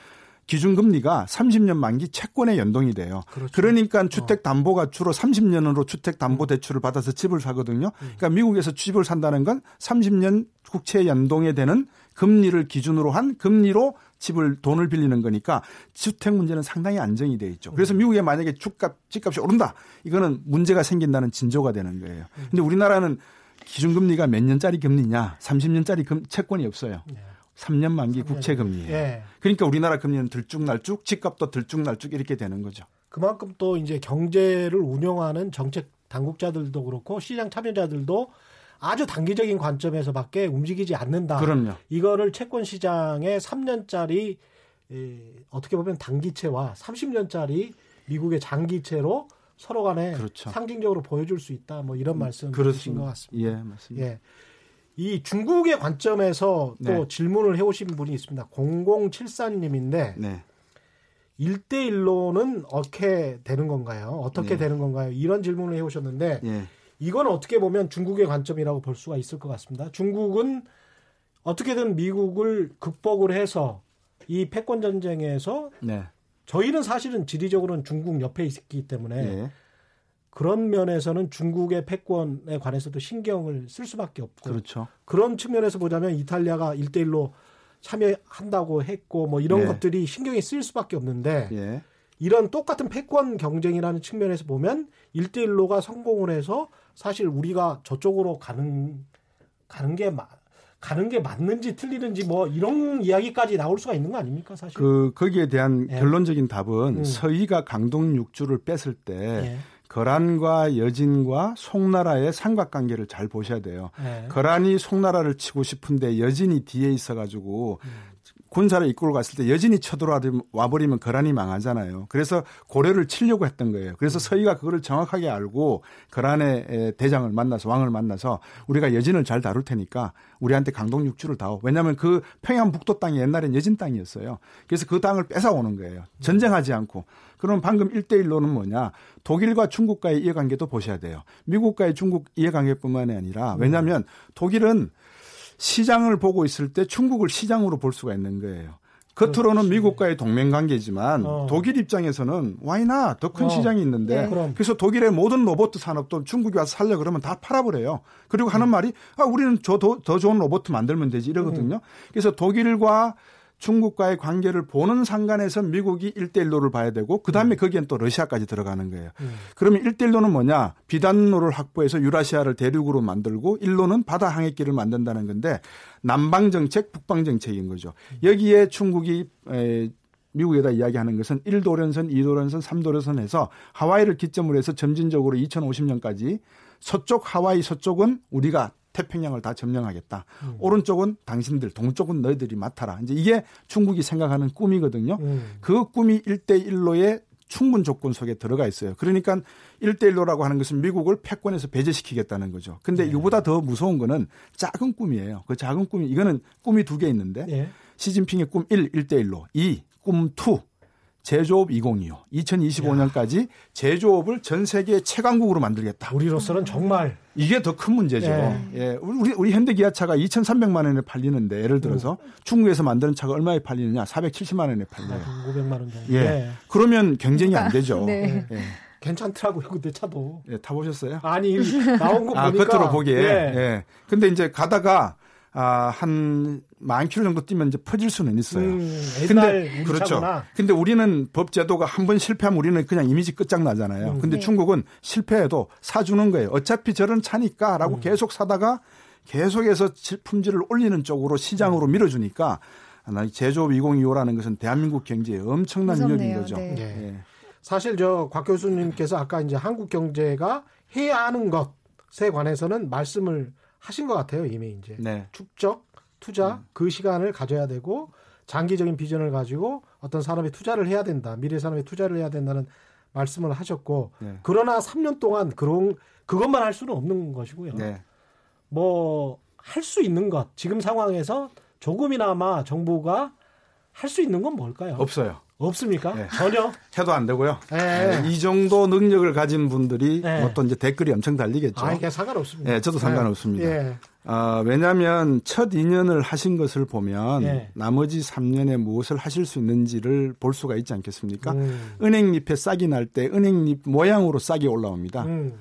기준금리가 30년 만기 채권에 연동이 돼요. 그렇죠. 그러니까 주택 담보가 주로 30년으로 주택 담보 대출을 받아서 집을 사거든요. 그러니까 미국에서 집을 산다는 건 30년 국채 연동에 되는 금리를 기준으로 한 금리로 집을 돈을 빌리는 거니까 주택 문제는 상당히 안정이 돼 있죠. 그래서 미국에 만약에 주값 집값이 오른다. 이거는 문제가 생긴다는 진조가 되는 거예요. 근데 우리나라는 기준금리가 몇 년짜리 금리냐? 30년짜리 금, 채권이 없어요. 3년 만기 국채 금리예요. 예. 그러니까 우리나라 금리는 들쭉날쭉, 집값도 들쭉날쭉 이렇게 되는 거죠. 그만큼 또 이제 경제를 운영하는 정책 당국자들도 그렇고 시장 참여자들도 아주 단기적인 관점에서밖에 움직이지 않는다. 그럼요. 이거를 채권 시장에 3년짜리 어떻게 보면 단기채와 30년짜리 미국의 장기채로 서로 간에 그렇죠. 상징적으로 보여줄 수 있다. 뭐 이런 말씀 주신 그렇습니다. 것 같습니다. 예, 맞습니다. 예. 이 중국의 관점에서 또 네. 질문을 해오신 분이 있습니다. 0074님인데 네. 1대1로는 어떻게 되는 건가요? 어떻게 네. 되는 건가요? 이런 질문을 해오셨는데 예. 이건 어떻게 보면 중국의 관점이라고 볼 수가 있을 것 같습니다. 중국은 어떻게든 미국을 극복을 해서 이 패권 전쟁에서 네. 저희는 사실은 지리적으로는 중국 옆에 있기 때문에 예. 그런 면에서는 중국의 패권에 관해서도 신경을 쓸 수밖에 없고 그렇죠. 그런 측면에서 보자면 이탈리아가 1대1로 참여한다고 했고 뭐 이런 네. 것들이 신경이 쓰일 수밖에 없는데 예. 이런 똑같은 패권 경쟁이라는 측면에서 보면 1대1로가 성공을 해서 사실 우리가 저쪽으로 가는 가는 게 마, 가는 게 맞는지 틀리는지 뭐 이런 이야기까지 나올 수가 있는 거 아닙니까 사실? 그 거기에 대한 예. 결론적인 답은 음. 서희가 강동 육주를 뺐을 때 예. 거란과 여진과 송나라의 삼각관계를 잘 보셔야 돼요. 예. 거란이 송나라를 치고 싶은데 여진이 뒤에 있어가지고 군사를 이끌고 갔을 때 여진이 쳐들어와 버리면 거란이 망하잖아요. 그래서 고려를 치려고 했던 거예요. 그래서 서희가 그거를 정확하게 알고 거란의 대장을 만나서 왕을 만나서 우리가 여진을 잘 다룰 테니까 우리한테 강동 육주를 다오. 왜냐하면 그 평양 북도 땅이 옛날엔 여진 땅이었어요. 그래서 그 땅을 뺏어오는 거예요. 전쟁하지 않고. 그럼 방금 1대1로는 뭐냐. 독일과 중국과의 이해관계도 보셔야 돼요. 미국과의 중국 이해관계뿐만이 아니라 왜냐하면 독일은 시장을 보고 있을 때 중국을 시장으로 볼 수가 있는 거예요. 겉으로는 미국과의 동맹 관계지만 어. 독일 입장에서는 와이나 더큰 어. 시장이 있는데 네. 그래서 독일의 모든 로봇 산업도 중국이 와서 살려 그러면 다 팔아버려요. 그리고 하는 말이 아 우리는 저 더 좋은 로봇 만들면 되지 이러거든요. 그래서 독일과 중국과의 관계를 보는 상관에서 미국이 1대1로를 봐야 되고 그다음에 거기엔 또 러시아까지 들어가는 거예요. 음. 그러면 1대1로는 뭐냐? 비단로를 확보해서 유라시아를 대륙으로 만들고 1로는 바다 항해길을 만든다는 건데 남방 정책, 북방 정책인 거죠. 여기에 중국이 에, 미국에다 이야기하는 것은 1도련선, 2도련선, 3도련선 해서 하와이를 기점으로 해서 점진적으로 2050년까지 서쪽 하와이 서쪽은 우리가 태평양을 다 점령하겠다. 음. 오른쪽은 당신들, 동쪽은 너희들이 맡아라. 이제 이게 중국이 생각하는 꿈이거든요. 음. 그 꿈이 1대1로의 충분 조건 속에 들어가 있어요. 그러니까 1대1로라고 하는 것은 미국을 패권에서 배제시키겠다는 거죠. 근데 네. 이보다 더 무서운 거는 작은 꿈이에요. 그 작은 꿈이, 이거는 꿈이 두 개 있는데 예. 시진핑의 꿈 1, 1대1로. 2, 꿈 2, 제조업 2025. 2025년까지 제조업을 전 세계 최강국으로 만들겠다. 우리로서는 정말 이게 더 큰 문제죠. 네. 예. 우리, 우리 현대 기아차가 2,300만 원에 팔리는데 예를 들어서 중국에서 만드는 차가 얼마에 팔리느냐? 470만 원에 팔려요. 500만 원 정도. 예. 네. 그러면 경쟁이 안 되죠. 네. 예. 괜찮더라고요. 근데 차도. 예, 타보셨어요? 아니 나온 거 아, 보니까 겉으로 보기에. 예. 예. 근데 이제 가다가 아, 한 만 킬로 정도 뛰면 이제 퍼질 수는 있어요. 음, 근데 그렇죠. 근데 우리는 법 제도가 한 번 실패하면 우리는 그냥 이미지 끝장나잖아요. 음. 근데 네. 중국은 실패해도 사주는 거예요. 어차피 저런 차니까라고 음. 계속 사다가 계속해서 질- 품질을 올리는 쪽으로 시장으로 음. 밀어주니까 나 제조업 2025라는 것은 대한민국 경제에 엄청난 위협인. 거죠. 네. 예. 예. 사실 저 곽 교수님께서 아까 이제 한국 경제가 해야 하는 것에 관해서는 말씀을 하신 것 같아요. 이미 이제 네. 축적, 투자 음. 그 시간을 가져야 되고 장기적인 비전을 가지고 어떤 산업에 투자를 해야 된다. 미래 산업에 투자를 해야 된다는 말씀을 하셨고 네. 그러나 3년 동안 그런 그것만 할 수는 없는 것이고요. 네. 뭐할 수 있는 것 지금 상황에서 조금이나마 정부가 할 수 있는 건 뭘까요? 없어요. 없습니까? 네. 전혀. 해도 안 되고요. 네. 네, 이 정도 능력을 가진 분들이 네. 뭐또 이제 댓글이 엄청 달리겠죠. 아, 이게 상관없습니다. 네, 저도 상관없습니다. 예. 아, 왜냐하면 첫 2년을 하신 것을 보면 예. 나머지 3년에 무엇을 하실 수 있는지를 볼 수가 있지 않겠습니까? 음. 은행잎에 싹이 날 때 은행잎 모양으로 싹이 올라옵니다. 음.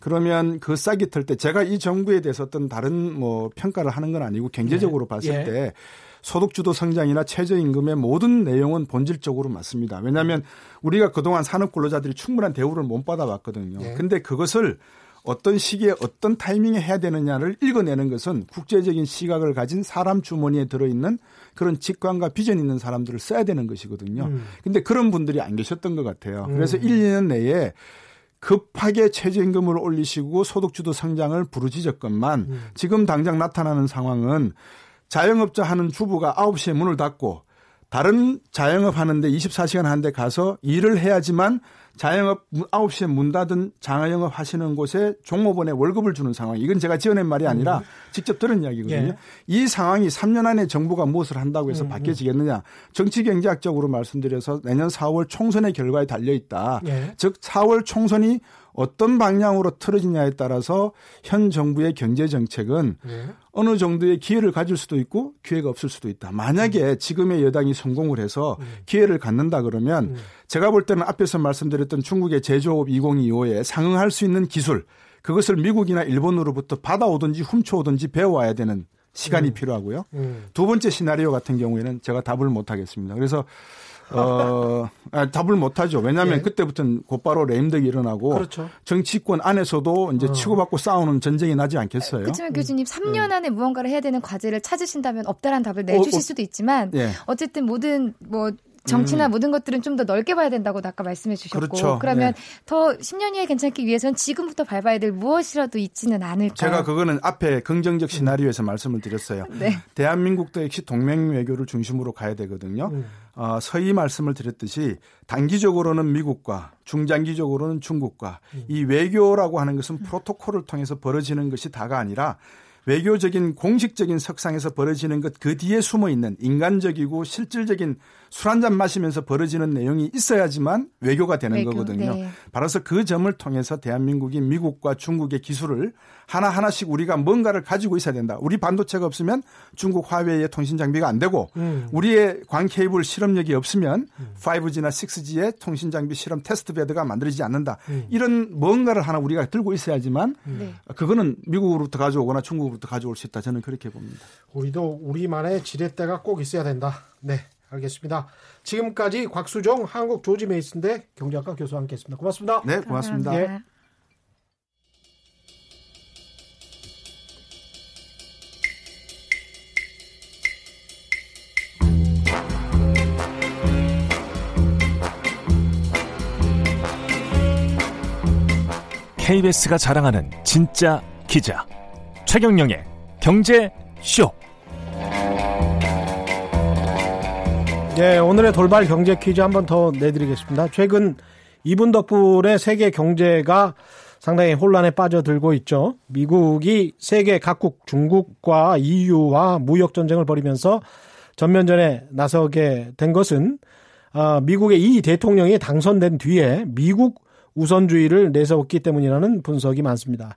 그러면 그 싹이 틀때 제가 이 정부에 대해서 어떤 다른 뭐 평가를 하는 건 아니고 경제적으로 예. 봤을 예. 때 소득주도 성장이나 최저임금의 모든 내용은 본질적으로 맞습니다. 왜냐하면 우리가 그동안 산업 근로자들이 충분한 대우를 못 받아왔거든요. 예. 근데 그것을 어떤 시기에 어떤 타이밍에 해야 되느냐를 읽어내는 것은 국제적인 시각을 가진 사람 주머니에 들어있는 그런 직관과 비전 있는 사람들을 써야 되는 것이거든요. 음. 근데 그런 분들이 안 계셨던 것 같아요. 그래서 음. 1, 2년 내에 급하게 최저임금을 올리시고 소득주도 성장을 부르짖었건만 음. 지금 당장 나타나는 상황은 자영업자 하는 주부가 9시에 문을 닫고 다른 자영업 하는데 24시간 하는데 가서 일을 해야지만 자영업 9시에 문 닫은 장영업 하시는 곳에 종업원에 월급을 주는 상황. 이건 제가 지어낸 말이 아니라 직접 들은 이야기거든요. 음. 예. 이 상황이 3년 안에 정부가 무엇을 한다고 해서 음, 바뀌어지겠느냐. 정치 경제학적으로 말씀드려서 내년 4월 총선의 결과에 달려 있다. 예. 즉 4월 총선이 어떤 방향으로 틀어지냐에 따라서 현 정부의 경제 정책은 예. 어느 정도의 기회를 가질 수도 있고 기회가 없을 수도 있다. 만약에 지금의 여당이 성공을 해서 기회를 갖는다 그러면 음. 제가 볼 때는 앞에서 말씀드렸던 중국의 제조업 2025에 상응할 수 있는 기술 그것을 미국이나 일본으로부터 받아오든지 훔쳐오든지 배워와야 되는 시간이 필요하고요. 음. 두 번째 시나리오 같은 경우에는 제가 답을 못 하겠습니다. 그래서 어, 아, 답을 못 하죠. 왜냐하면 예. 그때부터는 곧바로 레임덕이 일어나고 그렇죠. 정치권 안에서도 이제 어. 치고받고 싸우는 전쟁이 나지 않겠어요? 그렇지만 교수님 3년 안에 무언가를 해야 되는 과제를 찾으신다면 없다란 답을 네. 어, 내주실 어. 수도 있지만 예. 어쨌든 모든 뭐 정치나 모든 것들은 좀 더 넓게 봐야 된다고 아까 말씀해 주셨고 그렇죠. 러면 네. 더 10년 후에 괜찮기 위해선 지금부터 밟아야 될 무엇이라도 있지는 않을까. 제가 그거는 앞에 긍정적 시나리오에서 말씀을 드렸어요. 네. 대한민국도 역시 동맹 외교를 중심으로 가야 되거든요. 음. 어, 서희 말씀을 드렸듯이 단기적으로는 미국과 중장기적으로는 중국과 이 외교라고 하는 것은 프로토콜을 통해서 벌어지는 것이 다가 아니라 외교적인 공식적인 석상에서 벌어지는 것 그 뒤에 숨어 있는 인간적이고 실질적인 술 한 잔 마시면서 벌어지는 내용이 있어야지만 외교가 되는 외교, 거거든요. 네. 바로서 그 점을 통해서 대한민국이 미국과 중국의 기술을 하나 하나씩 우리가 뭔가를 가지고 있어야 된다. 우리 반도체가 없으면 중국 화웨이의 통신 장비가 안 되고 음. 우리의 광 케이블 실험력이 없으면 5G나 6G의 통신 장비 실험 테스트 베드가 만들어지지 않는다. 음. 이런 뭔가를 하나 우리가 들고 있어야지만 네. 그거는 미국으로부터 가져오거나 중국으로부터 가져올 수 있다. 저는 그렇게 봅니다. 우리도 우리만의 지렛대가 꼭 있어야 된다. 네, 알겠습니다. 지금까지 곽수종 한국 조지 메이슨대 경제학과 교수와 함께했습니다. 고맙습니다. 네, 고맙습니다. 감사합니다. KBS가 자랑하는 진짜 기자 최경영의 경제 쇼. 네, 오늘의 돌발 경제 퀴즈 한 번 더 내드리겠습니다. 최근 이분 덕분에 세계 경제가 상당히 혼란에 빠져들고 있죠. 미국이 세계 각국 중국과 EU와 무역 전쟁을 벌이면서 전면전에 나서게 된 것은 아, 미국의 이 대통령이 당선된 뒤에 미국 우선주의를 내세웠기 때문이라는 분석이 많습니다.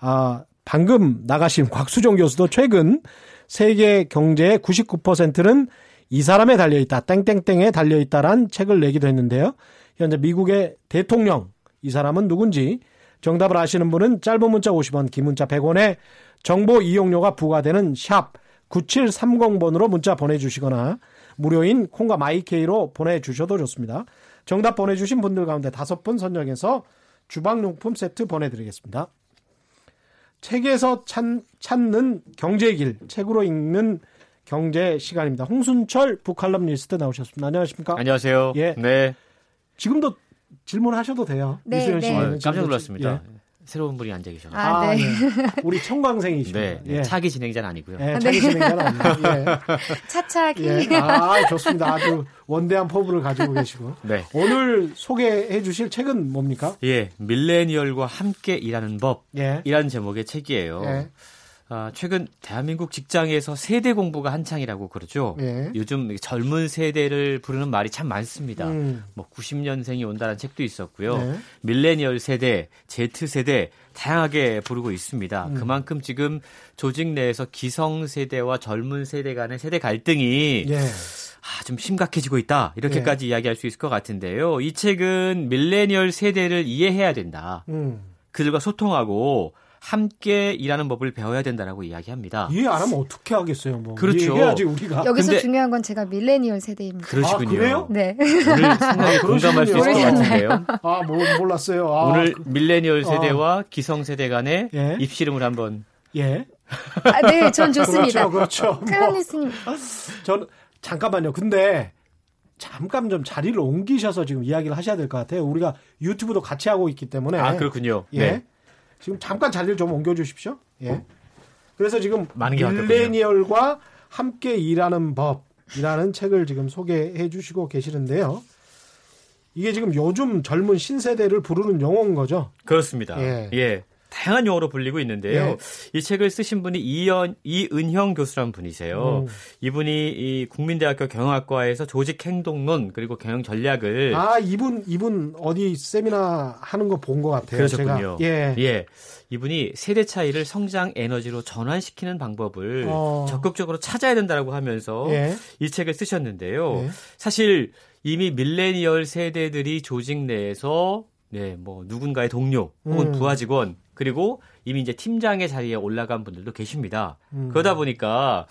아, 방금 나가신 곽수종 교수도 최근 세계 경제의 99%는 이 사람에 달려 있다, 땡땡땡에 달려 있다란 책을 내기도 했는데요. 현재 미국의 대통령, 이 사람은 누군지 정답을 아시는 분은 짧은 문자 50원, 긴 문자 100원에 정보 이용료가 부과되는 샵 9730번으로 문자 보내주시거나 무료인 콩과 마이케이로 보내주셔도 좋습니다. 정답 보내주신 분들 가운데 다섯 분 선정해서 주방용품 세트 보내드리겠습니다. 책에서 찾, 찾는 경제의 길, 책으로 읽는 경제 시간입니다. 홍순철 북칼럼 리스트 나오셨습니다. 안녕하십니까? 안녕하세요. 예. 네. 지금도 질문하셔도 돼요. 네, 이수연 네. 씨는 어, 지금도 깜짝 놀랐습니다. 예. 새로운 분이 앉아 계셔서. 아, 네. 우리 청광생이십니다. 네. 네. 예. 차기 진행자는 아니고요. 예, 차기 진행자는 아니에요. 차차기. 예. 예. 아, 좋습니다. 아주 원대한 포부를 가지고 계시고. 네. 오늘 소개해 주실 책은 뭡니까? 예. 밀레니얼과 함께 일하는 법. 예. 이라는 제목의 책이에요. 예. 아, 최근 대한민국 직장에서 세대 공부가 한창이라고 그러죠. 예. 요즘 젊은 세대를 부르는 말이 참 많습니다. 음. 뭐 90년생이 온다는 책도 있었고요. 네. 밀레니얼 세대, Z 세대 다양하게 부르고 있습니다. 음. 그만큼 지금 조직 내에서 기성 세대와 젊은 세대 간의 세대 갈등이 예. 아, 좀 심각해지고 있다. 이렇게까지 예. 이야기할 수 있을 것 같은데요. 이 책은 밀레니얼 세대를 이해해야 된다. 음. 그들과 소통하고 함께 일하는 법을 배워야 된다라고 이야기합니다. 이해 안 하면 어떻게 하겠어요? 뭐. 그렇죠. 이해해야지 우리가. 여기서 근데- 중요한 건 제가 밀레니얼 세대입니다. 그러시군요. 아, 그래요? 네. 오늘 상당히 아, 공감할 수 있을 것. 같은데요. 아, 뭐, 몰랐어요. 아, 오늘 그- 밀레니얼 세대와 기성 세대 간의 예. 입시름을 한번 예. 아, 네, 전 좋습니다. 그렇죠, 그렇죠. 뭐, 클라니스님. 저는 잠깐만요. 근데 잠깐 좀 자리를 옮기셔서 지금 이야기를 하셔야 될 것 같아요. 우리가 유튜브도 같이 하고 있기 때문에. 아 그렇군요. 예. 네. 지금 잠깐 자리를 좀 옮겨 주십시오. 예. 그래서 지금. 밀레니얼과 함께 일하는 법이라는 책을 지금 소개해 주시고 계시는데요. 이게 지금 요즘 젊은 신세대를 부르는 용어인 거죠. 그렇습니다. 예. 예. 다양한 용어로 불리고 있는데요. 예. 이 책을 쓰신 분이 이연, 이은형 교수라는 분이세요. 음. 이분이 이 국민대학교 경영학과에서 조직 행동론 그리고 경영 전략을 아, 이분 이분 어디 세미나 하는 거 본 것 같아요. 그러셨군요. 제가. 예. 예. 이분이 세대 차이를 성장 에너지로 전환시키는 방법을 어. 적극적으로 찾아야 된다라고 하면서 예. 이 책을 쓰셨는데요. 예. 사실 이미 밀레니얼 세대들이 조직 내에서 네, 뭐 누군가의 동료 혹은 음. 부하 직원 그리고 이미 이제 팀장의 자리에 올라간 분들도 계십니다. 음. 그러다 보니까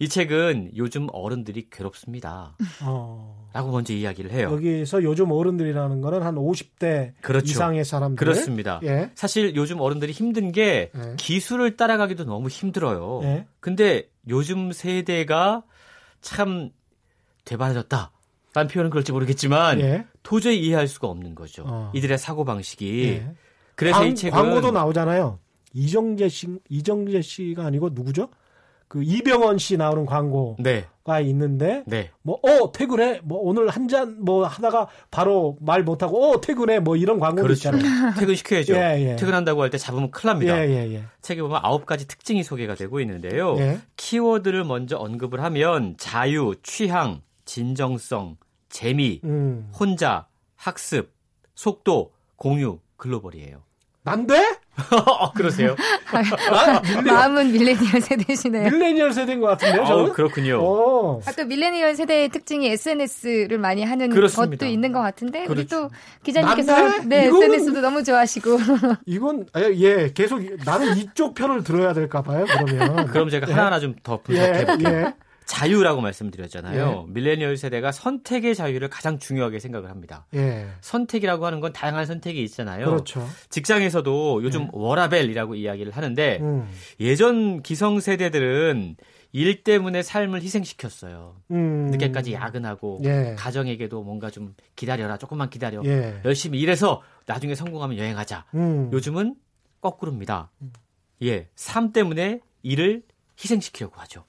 이 책은 요즘 어른들이 괴롭습니다. 어. 라고 먼저 이야기를 해요. 여기서 요즘 어른들이라는 거는 한 50대 그렇죠. 이상의 사람들. 그렇습니다. 예. 사실 요즘 어른들이 힘든 게 예. 기술을 따라가기도 너무 힘들어요. 예. 근데 요즘 세대가 참 되바라졌다. 라는 표현은 그럴지 모르겠지만 예. 도저히 이해할 수가 없는 거죠. 어. 이들의 사고 방식이. 예. 그래서 광, 이 책은 광고도 나오잖아요. 이정재 씨, 이정재 씨가 아니고 누구죠? 그 이병헌 씨 나오는 광고가 네, 있는데 네. 뭐어 퇴근해 뭐 오늘 한 잔 뭐 하다가 바로 말 못하고 어 퇴근해 뭐 이런 광고도 그렇죠. 있잖아요. 퇴근 시켜야죠. 예, 예. 퇴근한다고 할 때 잡으면 큰일 납니다. 예예 예. 책에 보면 아홉 가지 특징이 소개가 되고 있는데요. 예. 키워드를 먼저 언급을 하면 자유, 취향, 진정성, 재미, 음. 혼자, 학습, 속도, 공유, 글로벌이에요. 난데? 어, 그러세요? 마음은 밀레니얼 세대시네요. 밀레니얼 세대인 것 같은데요, 저는? 어, 그렇군요. 어. 아, 또 밀레니얼 세대의 특징이 SNS를 많이 하는 그렇습니다. 것도 있는 것 같은데 우리 그렇죠. 또 기자님께서? 네 이거는- SNS도 너무 좋아하시고 이건, 예, 예, 계속, 나는 이쪽 편을 들어야 될까 봐요, 그러면. 그럼 제가 예. 하나하나 좀더 예, 분석해 볼게요. 예. 자유라고 말씀드렸잖아요. 밀레니얼 세대가 선택의 자유를 가장 중요하게 생각을 합니다. 예. 선택이라고 하는 건 다양한 선택이 있잖아요. 그렇죠. 직장에서도 요즘 워라벨이라고 이야기를 하는데 음. 예전 기성 세대들은 일 때문에 삶을 희생시켰어요. 음. 늦게까지 야근하고 예. 가정에게도 뭔가 좀 기다려라, 조금만 기다려. 예. 열심히 일해서 나중에 성공하면 여행하자. 음. 요즘은 거꾸로입니다. 예, 삶 때문에 일을 희생시키려고 하죠.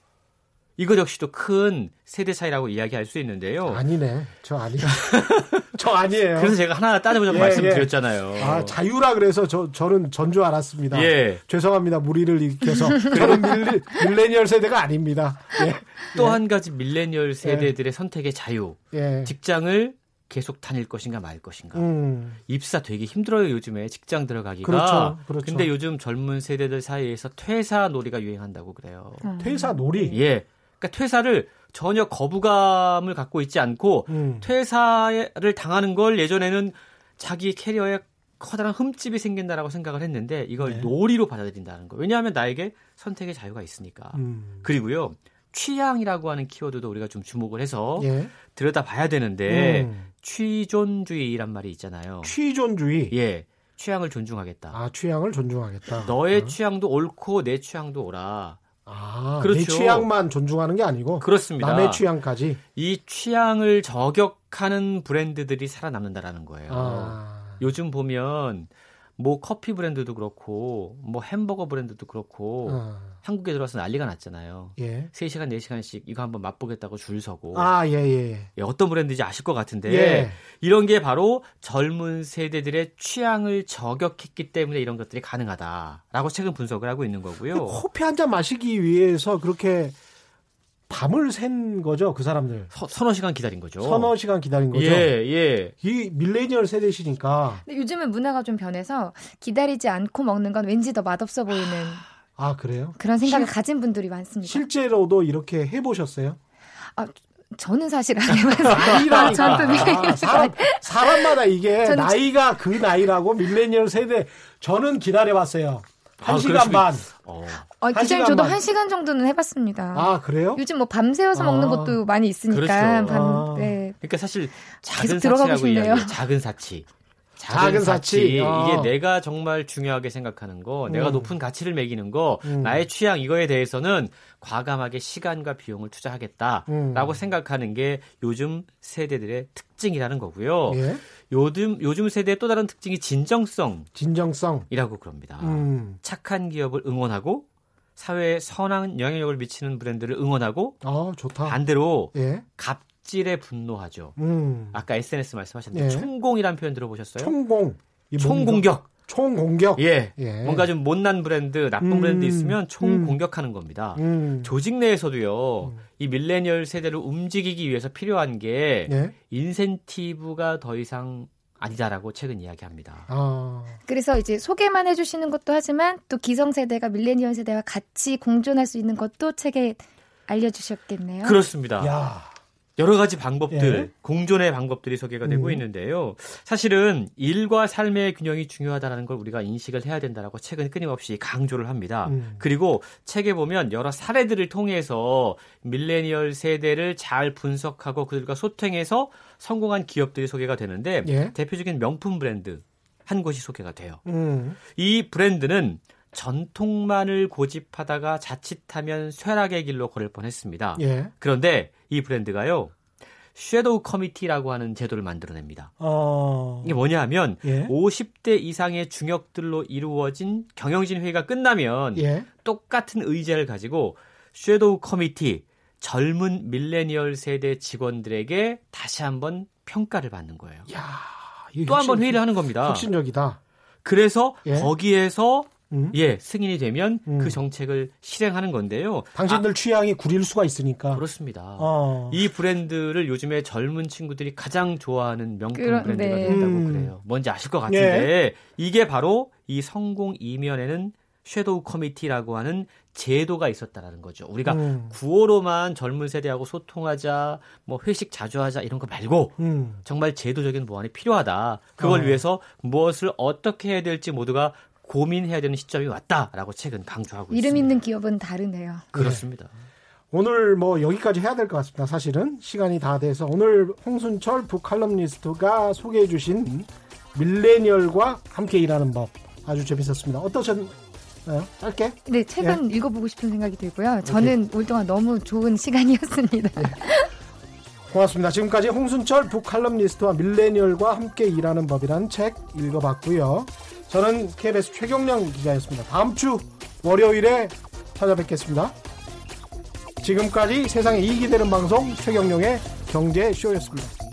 이것 역시도 큰 세대 차이라고 이야기할 수 있는데요. 아니네. 저 아니에요. 저 아니에요. 그래서 제가 하나 따져보자고 예, 말씀드렸잖아요. 아, 자유라 그래서 저, 저는 전줄 알았습니다. 예. 죄송합니다. 무리를 일으켜서. 저는 밀리, 밀레니얼 세대가 아닙니다. 예. 또한 가지 밀레니얼 세대들의 선택의 자유. 예. 직장을 계속 다닐 것인가 말 것인가. 음. 입사 되게 힘들어요, 요즘에 직장 들어가기가. 그렇죠, 그렇죠. 근데 요즘 젊은 세대들 사이에서 퇴사 놀이가 유행한다고 그래요. 퇴사 놀이. 예. 그러니까 퇴사를 전혀 거부감을 갖고 있지 않고 음. 퇴사를 당하는 걸 예전에는 자기 캐리어에 커다란 흠집이 생긴다라고 생각을 했는데 이걸 네. 놀이로 받아들인다는 거예요. 왜냐하면 나에게 선택의 자유가 있으니까. 음. 그리고요. 취향이라고 하는 키워드도 우리가 좀 주목을 해서 예. 들여다 봐야 되는데 음. 취존주의란 말이 있잖아요. 취존주의. 예. 취향을 존중하겠다. 아, 취향을 존중하겠다. 너의 어. 취향도 옳고 내 취향도 옳아. 아, 그렇죠. 내 취향만 존중하는 게 아니고 그렇습니다. 남의 취향까지. 이 취향을 저격하는 브랜드들이 살아남는다라는 거예요. 아. 요즘 보면 뭐 커피 브랜드도 그렇고 뭐 햄버거 브랜드도 그렇고 어. 한국에 들어와서 난리가 났잖아요. 예. 3시간, 4시간씩 이거 한번 맛보겠다고 줄 서고 아, 예, 예. 예. 예, 어떤 브랜드인지 아실 것 같은데 예. 이런 게 바로 젊은 세대들의 취향을 저격했기 때문에 이런 것들이 가능하다라고 최근 분석을 하고 있는 거고요. 커피 한 잔 마시기 위해서 그렇게 밤을 샌 거죠, 그 사람들. 서, 서너 시간 기다린 거죠. 서너 시간 기다린 거죠. 예, 예. 이 밀레니얼 세대시니까 근데 요즘은 문화가 좀 변해서 기다리지 않고 먹는 건 왠지 더 맛없어 보이는 아 그래요? 그런 생각을 가진 분들이 많습니다. 실제로도 이렇게 해보셨어요? 저는 사실 안 해봤어요. 또 밀레니얼 사람, 사람마다 이게 저는 나이가 그 나이라고 밀레니얼 세대 저는 기다려봤어요. 한 아, 시간 반. 어. 어, 한 기자님 저도. 한 시간 정도는 해봤습니다. 아 그래요? 요즘 뭐 밤새워서 아. 먹는 것도 많이 있으니까 그렇죠. 밤, 아. 네. 그러니까 사실 작은 계속 들어가고 사치라고 싶네요. 이야기해요. 작은 사치. 작은 사치. 어. 이게 내가 정말 중요하게 생각하는 거, 내가 음. 높은 가치를 매기는 거, 음. 나의 취향 이거에 대해서는 과감하게 시간과 비용을 투자하겠다라고 음. 생각하는 게 요즘 세대들의 특징이라는 거고요. 예. 요즘 요즘 세대의 또 다른 특징이 진정성이라고 진정성. 그럽니다. 음. 착한 기업을 응원하고 사회에 선한 영향력을 미치는 브랜드를 응원하고 아 좋다. 반대로 예. 갑 질에 분노하죠. 음. 아까 SNS 말씀하셨는데 예. 총공이라는 표현 들어보셨어요? 총공. 총공격. 총공격. 예. 예. 뭔가 좀 못난 브랜드, 나쁜 음. 브랜드 있으면 음. 총공격하는 겁니다. 음. 조직 내에서도요. 음. 이 밀레니얼 세대를 움직이기 위해서 필요한 게 예. 인센티브가 더 이상 아니다라고 최근 이야기합니다. 아. 그래서 이제 소개만 해주시는 것도 하지만 또 기성세대가 밀레니얼 세대와 같이 공존할 수 있는 것도 책에 알려주셨겠네요. 그렇습니다. 야. 여러 가지 방법들, 예. 공존의 방법들이 소개가 되고 음. 있는데요. 사실은 일과 삶의 균형이 중요하다는 걸 우리가 인식을 해야 된다라고 최근 끊임없이 강조를 합니다. 음. 그리고 책에 보면 여러 사례들을 통해서 밀레니얼 세대를 잘 분석하고 그들과 소통해서 성공한 기업들이 소개가 되는데 예. 대표적인 명품 브랜드 한 곳이 소개가 돼요. 음. 이 브랜드는 전통만을 고집하다가 자칫하면 쇠락의 길로 걸을 뻔했습니다. 예. 그런데 이 브랜드가요. shadow committee라고 하는 제도를 만들어냅니다. 어. 이게 뭐냐 하면 예. 50대 이상의 중역들로 이루어진 경영진 회의가 끝나면 예. 똑같은 의제를 가지고 shadow committee 젊은 밀레니얼 세대 직원들에게 다시 한번 평가를 받는 거예요. 또 한 번 회의를 하는 겁니다. 혁신적이다. 그래서 예. 거기에서 음. 예 승인이 되면 음. 그 정책을 실행하는 건데요. 당신들 취향이 구릴 수가 있으니까. 아, 그렇습니다. 어. 이 브랜드를 요즘에 젊은 친구들이 가장 좋아하는 명품 그런- 브랜드가 네. 된다고 음. 그래요. 뭔지 아실 것 같은데 이게 바로 이 성공 이면에는 섀도우 커미티라고 하는 제도가 있었다라는 거죠. 우리가 음. 구호로만 젊은 세대하고 소통하자, 뭐 회식 자주 하자 이런 거 말고 음. 정말 제도적인 보완이 필요하다. 그걸 어. 위해서 무엇을 어떻게 해야 될지 모두가 고민해야 되는 시점이 왔다라고 최근 강조하고 이름 있습니다. 있는 기업은 다르네요. 그렇습니다. 오늘 뭐 여기까지 해야 될 것 같습니다. 사실은 시간이 다 돼서 오늘 홍순철 북칼럼니스트가 소개해 주신 밀레니얼과 함께 일하는 법 아주 재밌었습니다. 어떠셨나요? 짧게? 네, 책은 읽어보고 싶은 생각이 들고요. 저는 올 동안 너무 좋은 시간이었습니다. 고맙습니다. 지금까지 홍순철 북칼럼니스트와 밀레니얼과 함께 일하는 법이라는 책 읽어봤고요. 저는 KBS 최경령 기자였습니다. 다음 주 월요일에 찾아뵙겠습니다. 지금까지 세상에 이익이 되는 방송 최경령의 경제쇼였습니다.